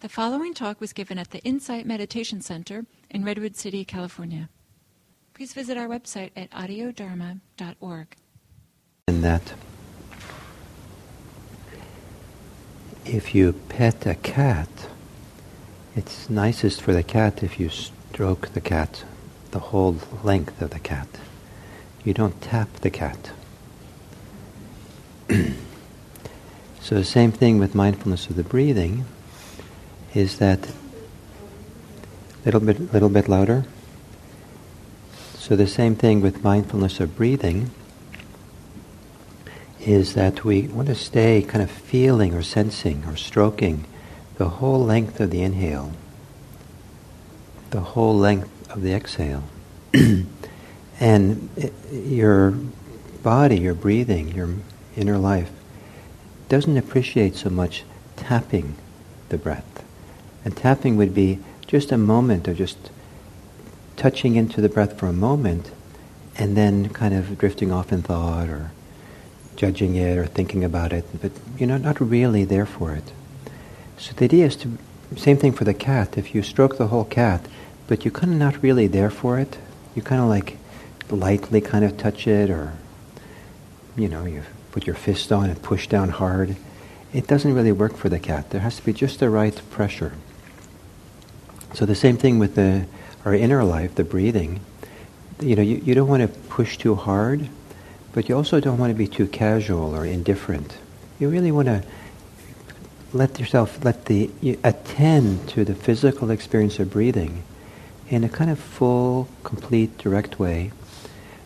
The following talk was given at the Insight Meditation Center in Redwood City, California. Please visit our website at audiodharma.org. And that if you pet a cat, it's nicest for the cat if you stroke the cat the whole length of the cat. You don't tap the cat. so the same thing with mindfulness of the breathing is that little bit little bit louder. So the same thing with mindfulness of breathing is that we want to stay kind of feeling or sensing or stroking the whole length of the inhale, the whole length of the exhale. and it, your body, your breathing, your inner life doesn't appreciate so much tapping the breath. And tapping would be just a moment of just touching into the breath for a moment and then kind of drifting off in thought or judging it or thinking about it, but you're not, not really there for it. So the idea is to, same thing for the cat. If you stroke the whole cat, but you're kind of not really there for it, you kind of like lightly kind of touch it or, you know, you put your fist on and push down hard. It doesn't really work for the cat. There has to be just the right pressure. So the same thing with the, our inner life, the breathing. You know, you, you don't want to push too hard, but you also don't want to be too casual or indifferent. You really want to let yourself, let the, you attend to the physical experience of breathing in a kind of full, complete, direct way,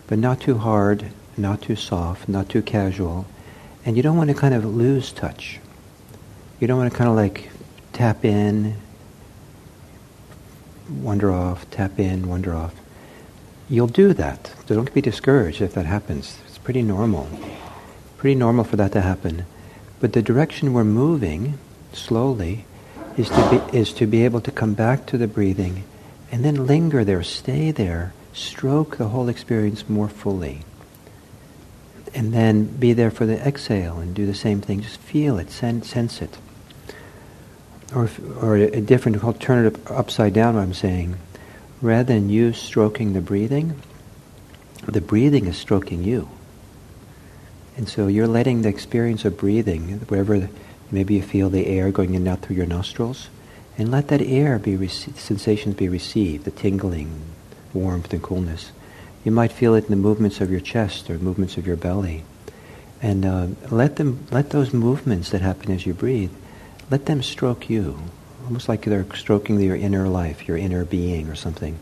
but not too hard, not too soft, not too casual. And you don't want to kind of lose touch. You don't want to kind of like tap in, wander off, tap in, wander off. You'll do that. So don't be discouraged if that happens. It's pretty normal. Pretty normal for that to happen. But the direction we're moving slowly is to be, is to be able to come back to the breathing and then linger there, stay there, stroke the whole experience more fully. And then be there for the exhale and do the same thing. Just feel it, sense, sense it. Or, or a different alternative, upside down, what I'm saying. Rather than you stroking the breathing, the breathing is stroking you. And so you're letting the experience of breathing, wherever maybe you feel the air going in and out through your nostrils, and let that air be rec- sensations be received, the tingling, warmth, and coolness. You might feel it in the movements of your chest or movements of your belly, and uh, let them let those movements that happen as you breathe, let them stroke you, almost like they're stroking your inner life, your inner being, or something,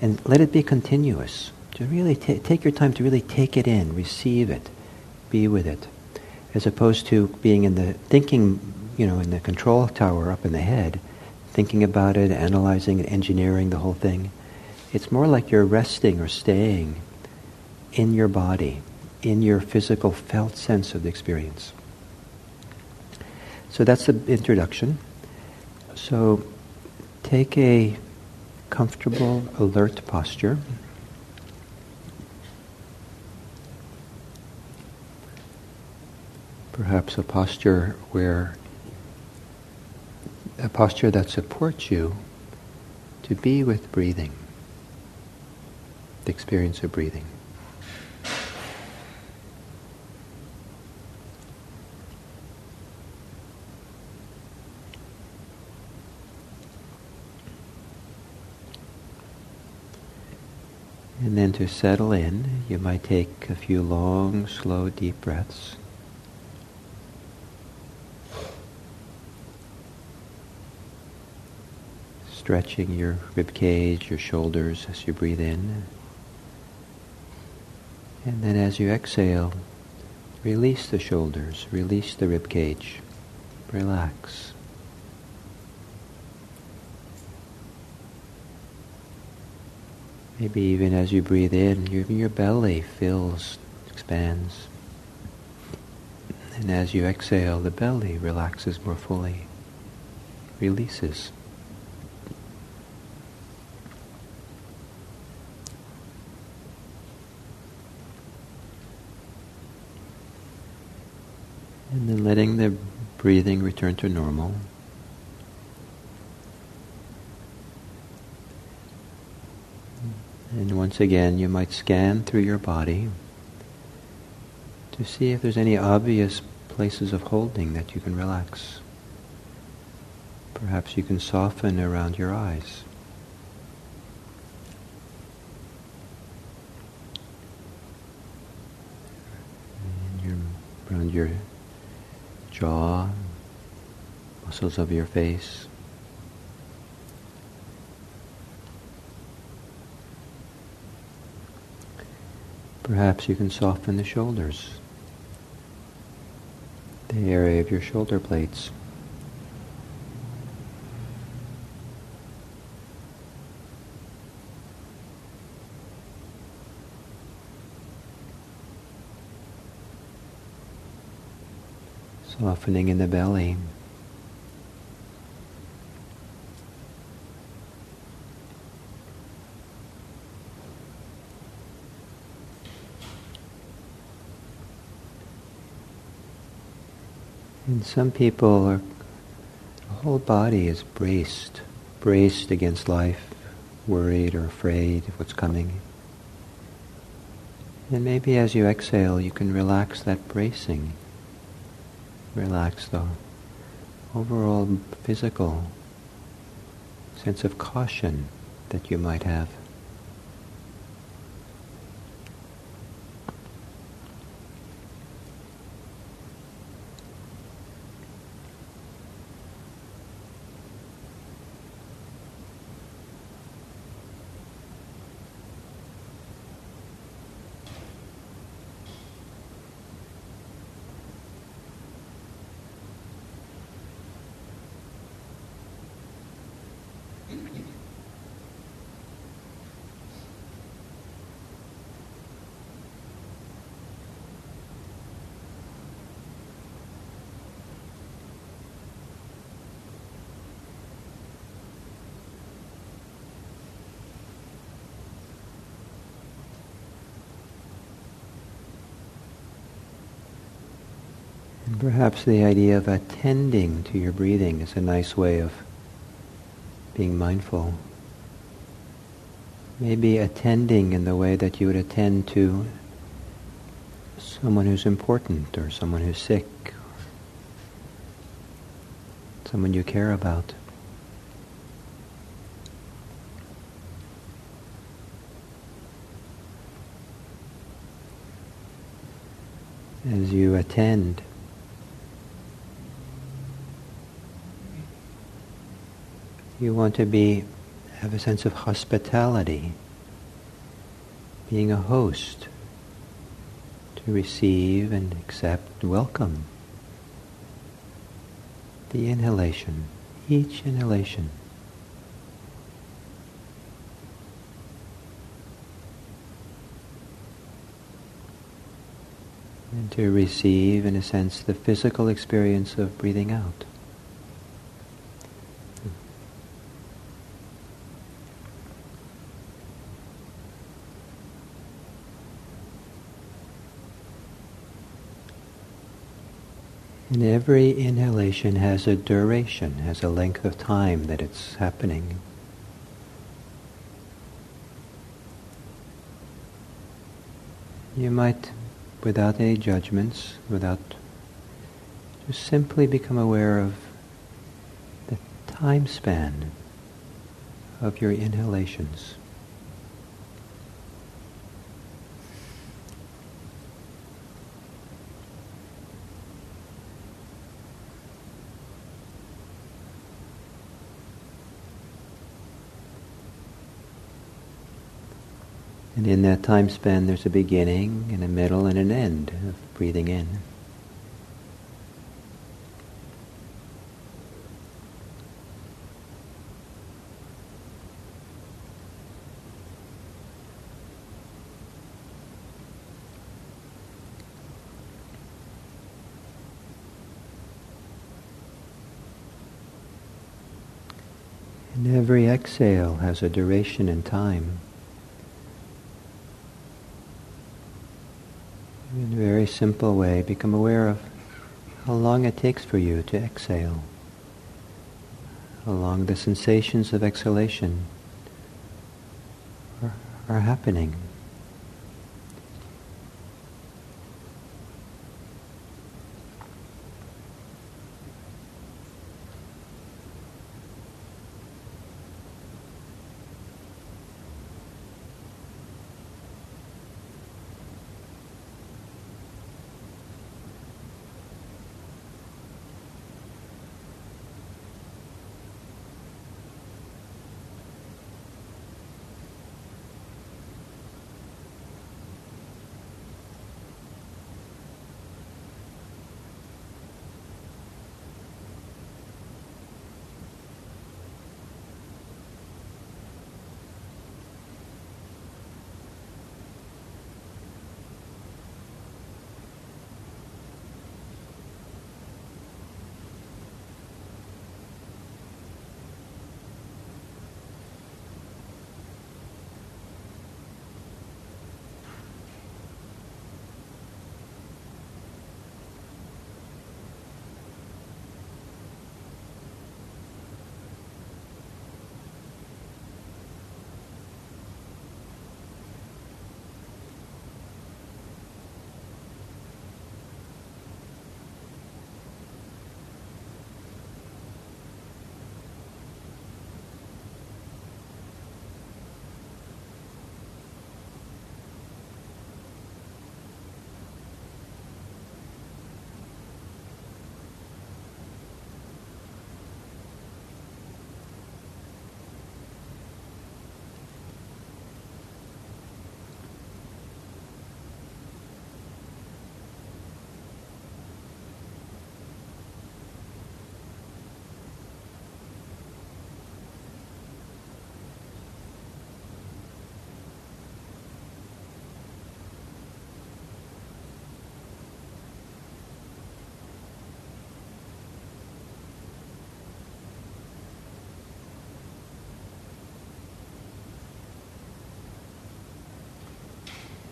and let it be continuous. To really t- take your time to really take it in, receive it, be with it, as opposed to being in the thinking, you know, in the control tower up in the head thinking about it, analyzing and engineering the whole thing. It's more like you're resting or staying in your body, in your physical felt sense of the experience. So that's the introduction. So take a comfortable, alert posture. Perhaps a posture where a posture that supports you to be with breathing, the experience of breathing. And then to settle in, you might take a few long, slow, deep breaths. stretching your rib cage, your shoulders as you breathe in. And then as you exhale, release the shoulders, release the rib cage, relax. Maybe even as you breathe in, even your belly fills, expands. And as you exhale, the belly relaxes more fully, releases. And then letting the breathing return to normal. And once again, you might scan through your body to see if there's any obvious places of holding that you can relax. Perhaps you can soften around your eyes. Your, around your jaw, muscles of your face. Perhaps you can soften the shoulders, the area of your shoulder blades. Softening in the belly. And some people are, the whole body is braced, braced against life, worried or afraid of what's coming. And maybe as you exhale, you can relax that bracing. Relax the overall physical sense of caution that you might have. Perhaps the idea of attending to your breathing is a nice way of being mindful. Maybe attending in the way that you would attend to someone who's important or someone who's sick, someone you care about. As you attend, You want to be have a sense of hospitality, being a host, to receive and accept, welcome the inhalation, each inhalation. And to receive, in a sense, the physical experience of breathing out. And every inhalation has a duration, has a length of time that it's happening. You might, without any judgments, without just simply become aware of the time span of your inhalations. And in that time span, there's a beginning and a middle and an end of breathing in. And every exhale has a duration and time. In a very simple way, become aware of how long it takes for you to exhale, how long the sensations of exhalation are, are happening.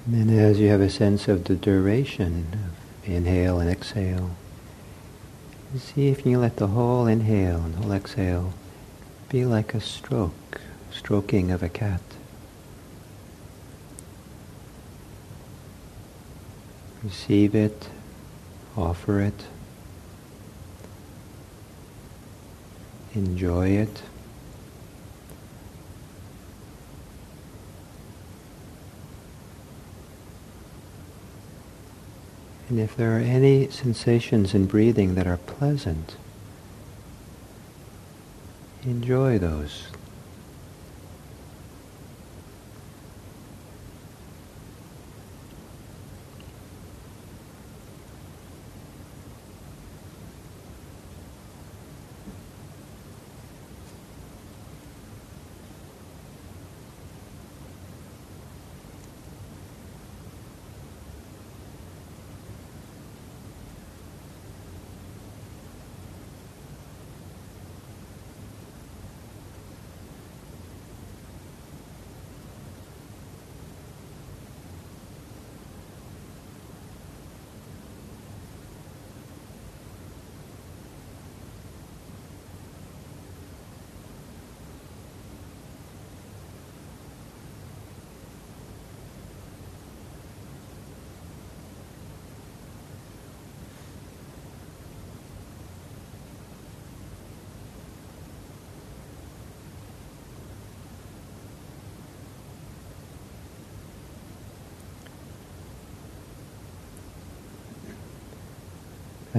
And as you have a sense of the duration of inhale and exhale, see if you let the whole inhale and whole exhale be like a stroke, stroking of a cat. Receive it, offer it, enjoy it. And if there are any sensations in breathing that are pleasant, enjoy those.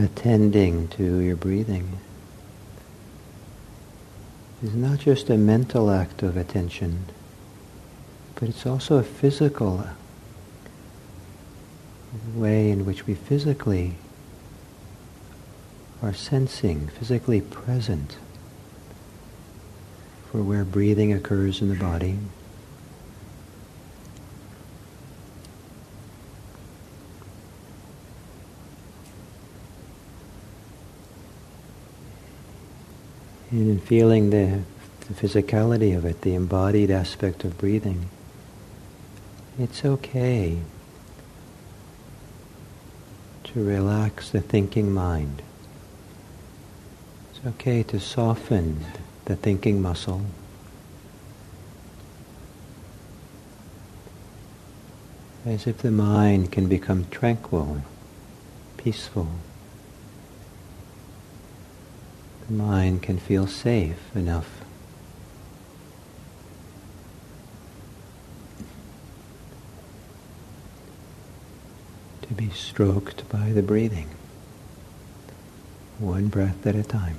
Attending to your breathing is not just a mental act of attention, but it's also a physical way in which we physically are sensing, physically present for where breathing occurs in the body. And in feeling the, the physicality of it, the embodied aspect of breathing, it's okay to relax the thinking mind. It's okay to soften the thinking muscle. as if the mind can become tranquil, peaceful. The mind can feel safe enough. To be stroked by the breathing, one breath at a time.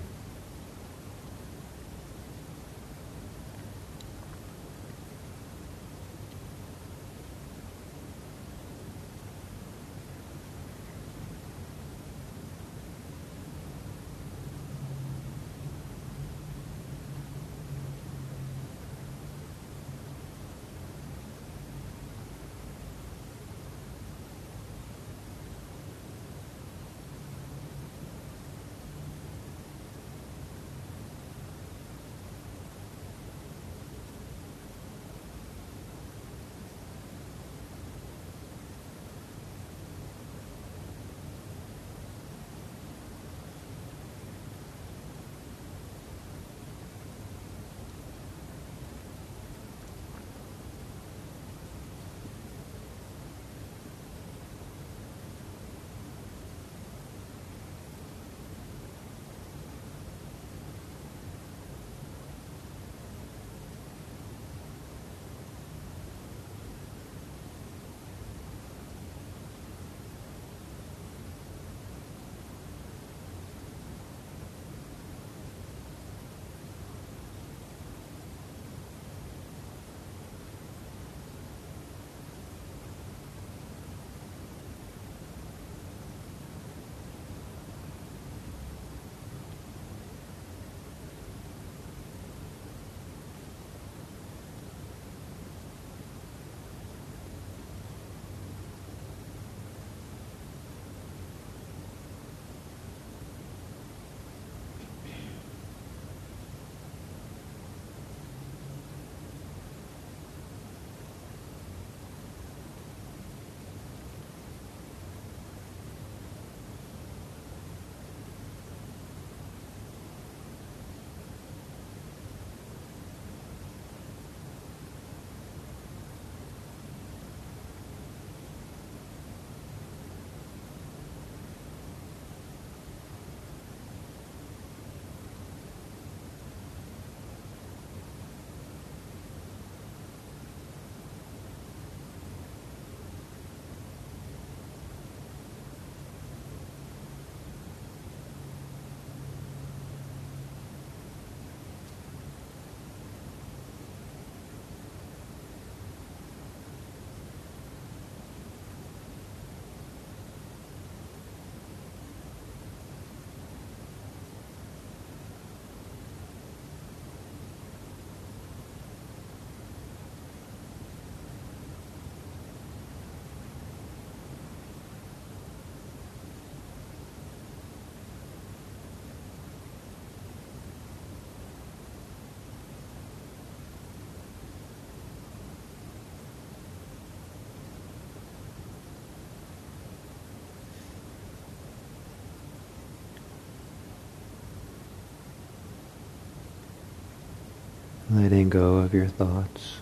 Letting go of your thoughts,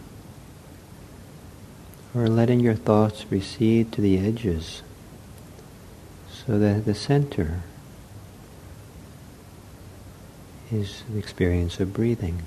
or letting your thoughts recede to the edges so that the center is the experience of breathing.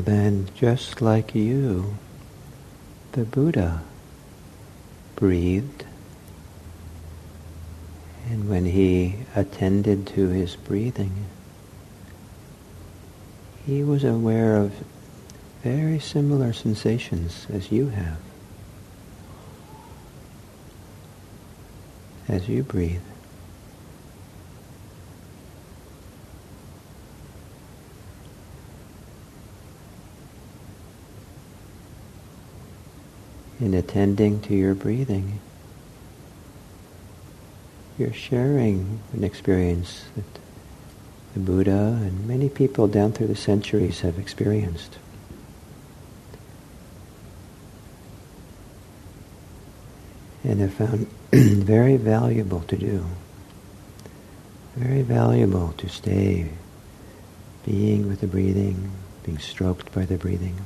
Then, just like you, the Buddha breathed, and when he attended to his breathing, he was aware of very similar sensations as you have. As you breathe. In attending to your breathing, you're sharing an experience that the Buddha and many people down through the centuries have experienced. And have found very valuable to do. Very valuable to stay being with the breathing, being stroked by the breathing.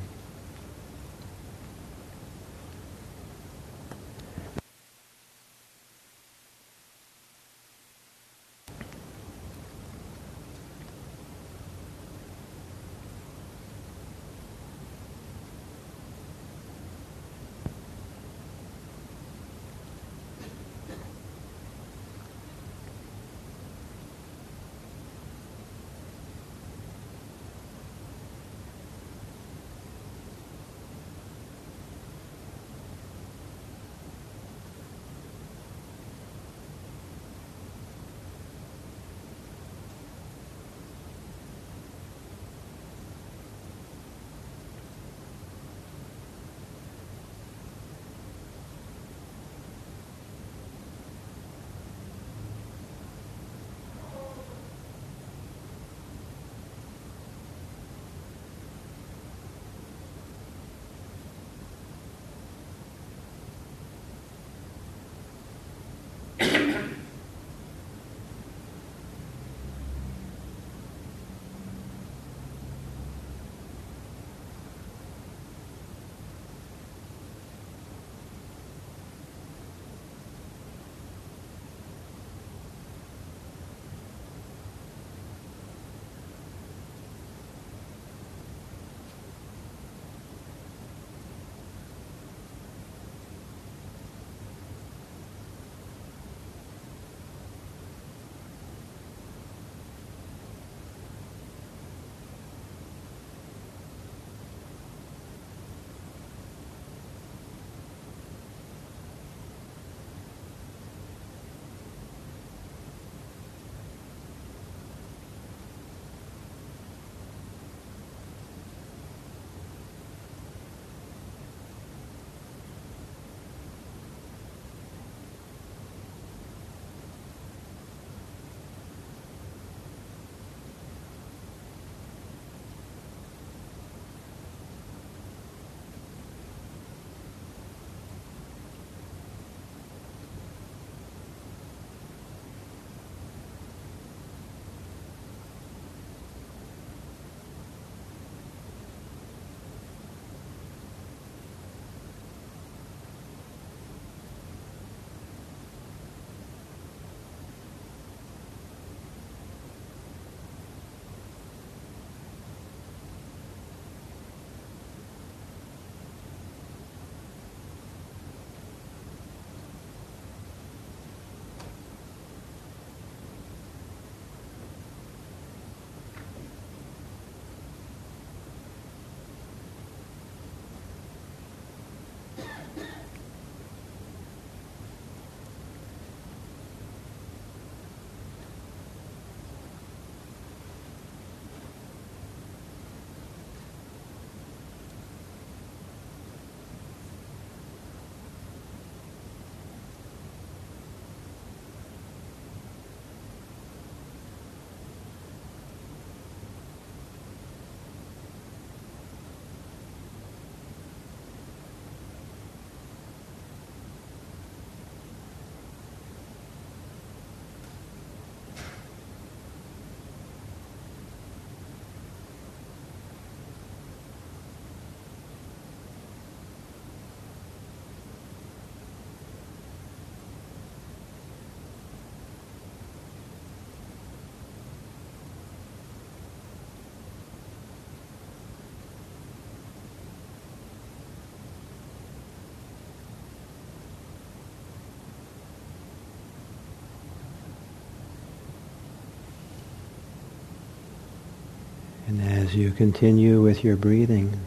And as you continue with your breathing,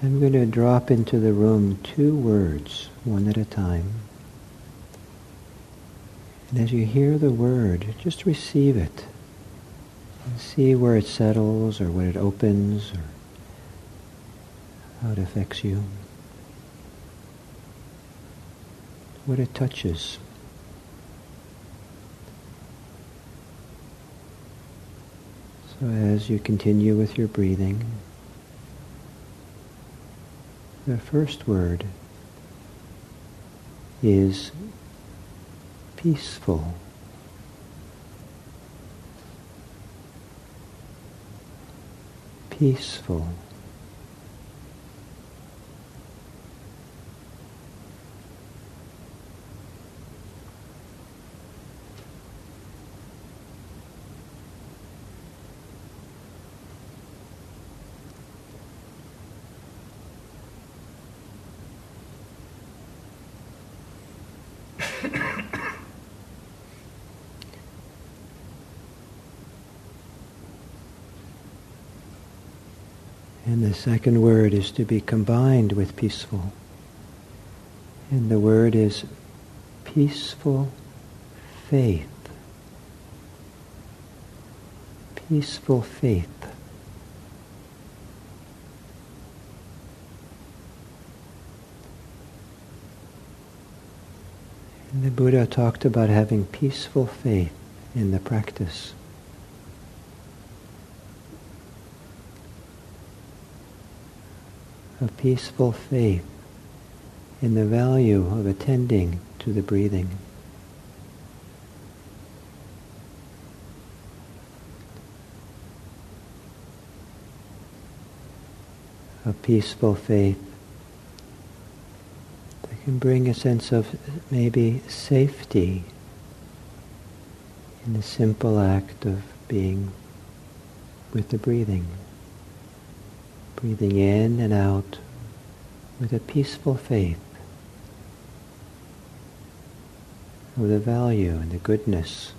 I'm going to drop into the room two words, one at a time. And as you hear the word, just receive it. And see where it settles or what it opens or how it affects you. What it touches. So as you continue with your breathing, the first word is peaceful. Peaceful. And the second word is to be combined with peaceful. And the word is peaceful faith. Peaceful faith. And the Buddha talked about having peaceful faith in the practice. A peaceful faith in the value of attending to the breathing. A peaceful faith that can bring a sense of maybe safety in the simple act of being with the breathing. Breathing in and out with a peaceful faith of the value and the goodness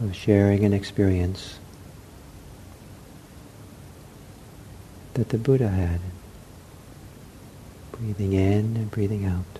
of sharing an experience that the Buddha had breathing in and breathing out.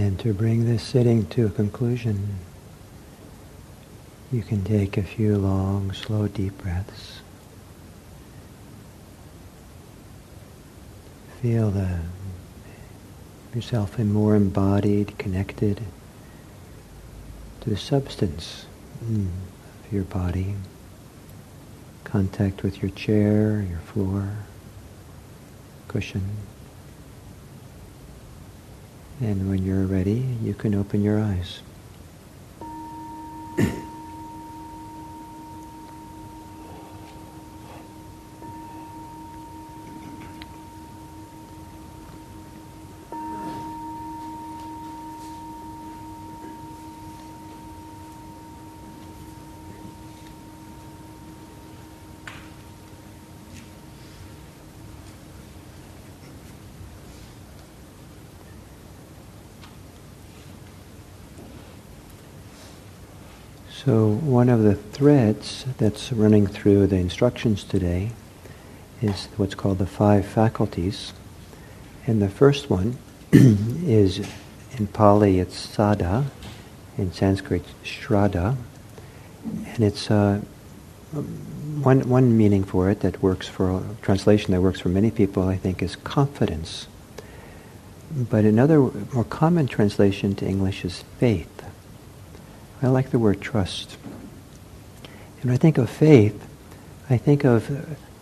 And to bring this sitting to a conclusion, you can take a few long, slow, deep breaths. Feel the, yourself more embodied, connected to the substance mm, of your body. Contact with your chair, your floor, cushion. And when you're ready, you can open your eyes. One of the threads that's running through the instructions today is what's called the five faculties. And the first one is in Pali it's saddha, in Sanskrit shraddha, and it's uh, one one meaning for it that works for translation that works for many people I think is confidence. But another more common translation to English is faith. I like the word trust. And I think of faith, I think of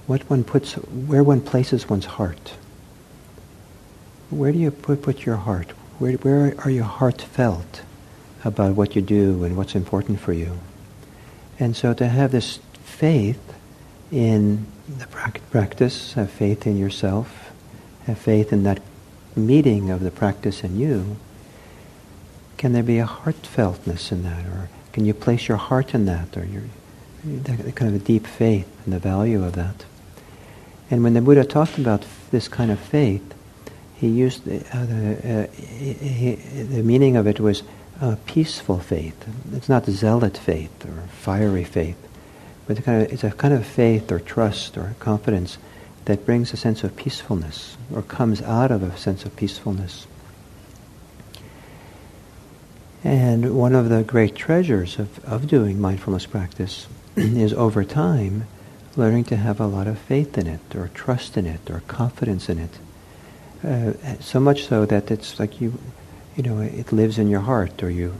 what one puts, where one places one's heart. Where do you put, put your heart? Where, where are you heartfelt about what you do and what's important for you? And so to have this faith in the practice, have faith in yourself, have faith in that meeting of the practice in you, can there be a heartfeltness in that, or can you place your heart in that, or your kind of a deep faith and the value of that? And when the Buddha talked about this kind of faith, he used the, uh, the, uh, he, he, the meaning of it was uh, peaceful faith. It's not zealot faith or fiery faith, but kind of, it's a kind of faith or trust or confidence that brings a sense of peacefulness or comes out of a sense of peacefulness. And one of the great treasures of, of doing mindfulness practice is over time learning to have a lot of faith in it, or trust in it, or confidence in it. Uh, so much so that it's like you, you know, it lives in your heart, or you,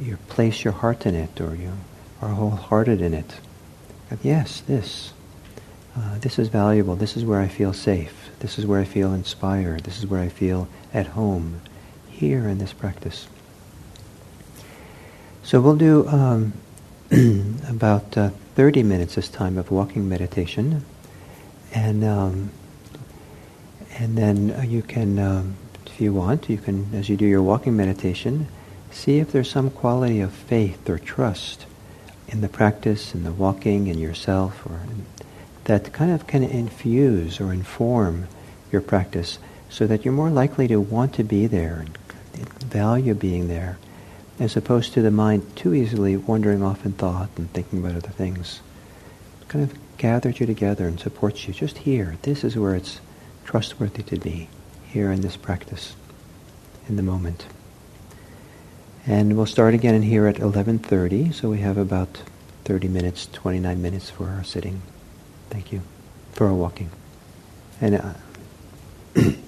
you place your heart in it, or you are wholehearted in it. Yes, this, uh, this is valuable. This is where I feel safe. This is where I feel inspired. This is where I feel at home. Here in this practice. So we'll do um, about uh, 30 minutes this time of walking meditation, and um, and then uh, you can, um, if you want, you can, as you do your walking meditation, see if there's some quality of faith or trust in the practice, in the walking, in yourself, or in, that kind of can infuse or inform your practice, so that you're more likely to want to be there and value being there as opposed to the mind too easily wandering off in thought and thinking about other things. Kind of gathers you together and supports you just here. This is where it's trustworthy to be, here in this practice, in the moment. And we'll start again in here at 11.30, so we have about 30 minutes, 29 minutes for our sitting. Thank you. For our walking. And... Uh,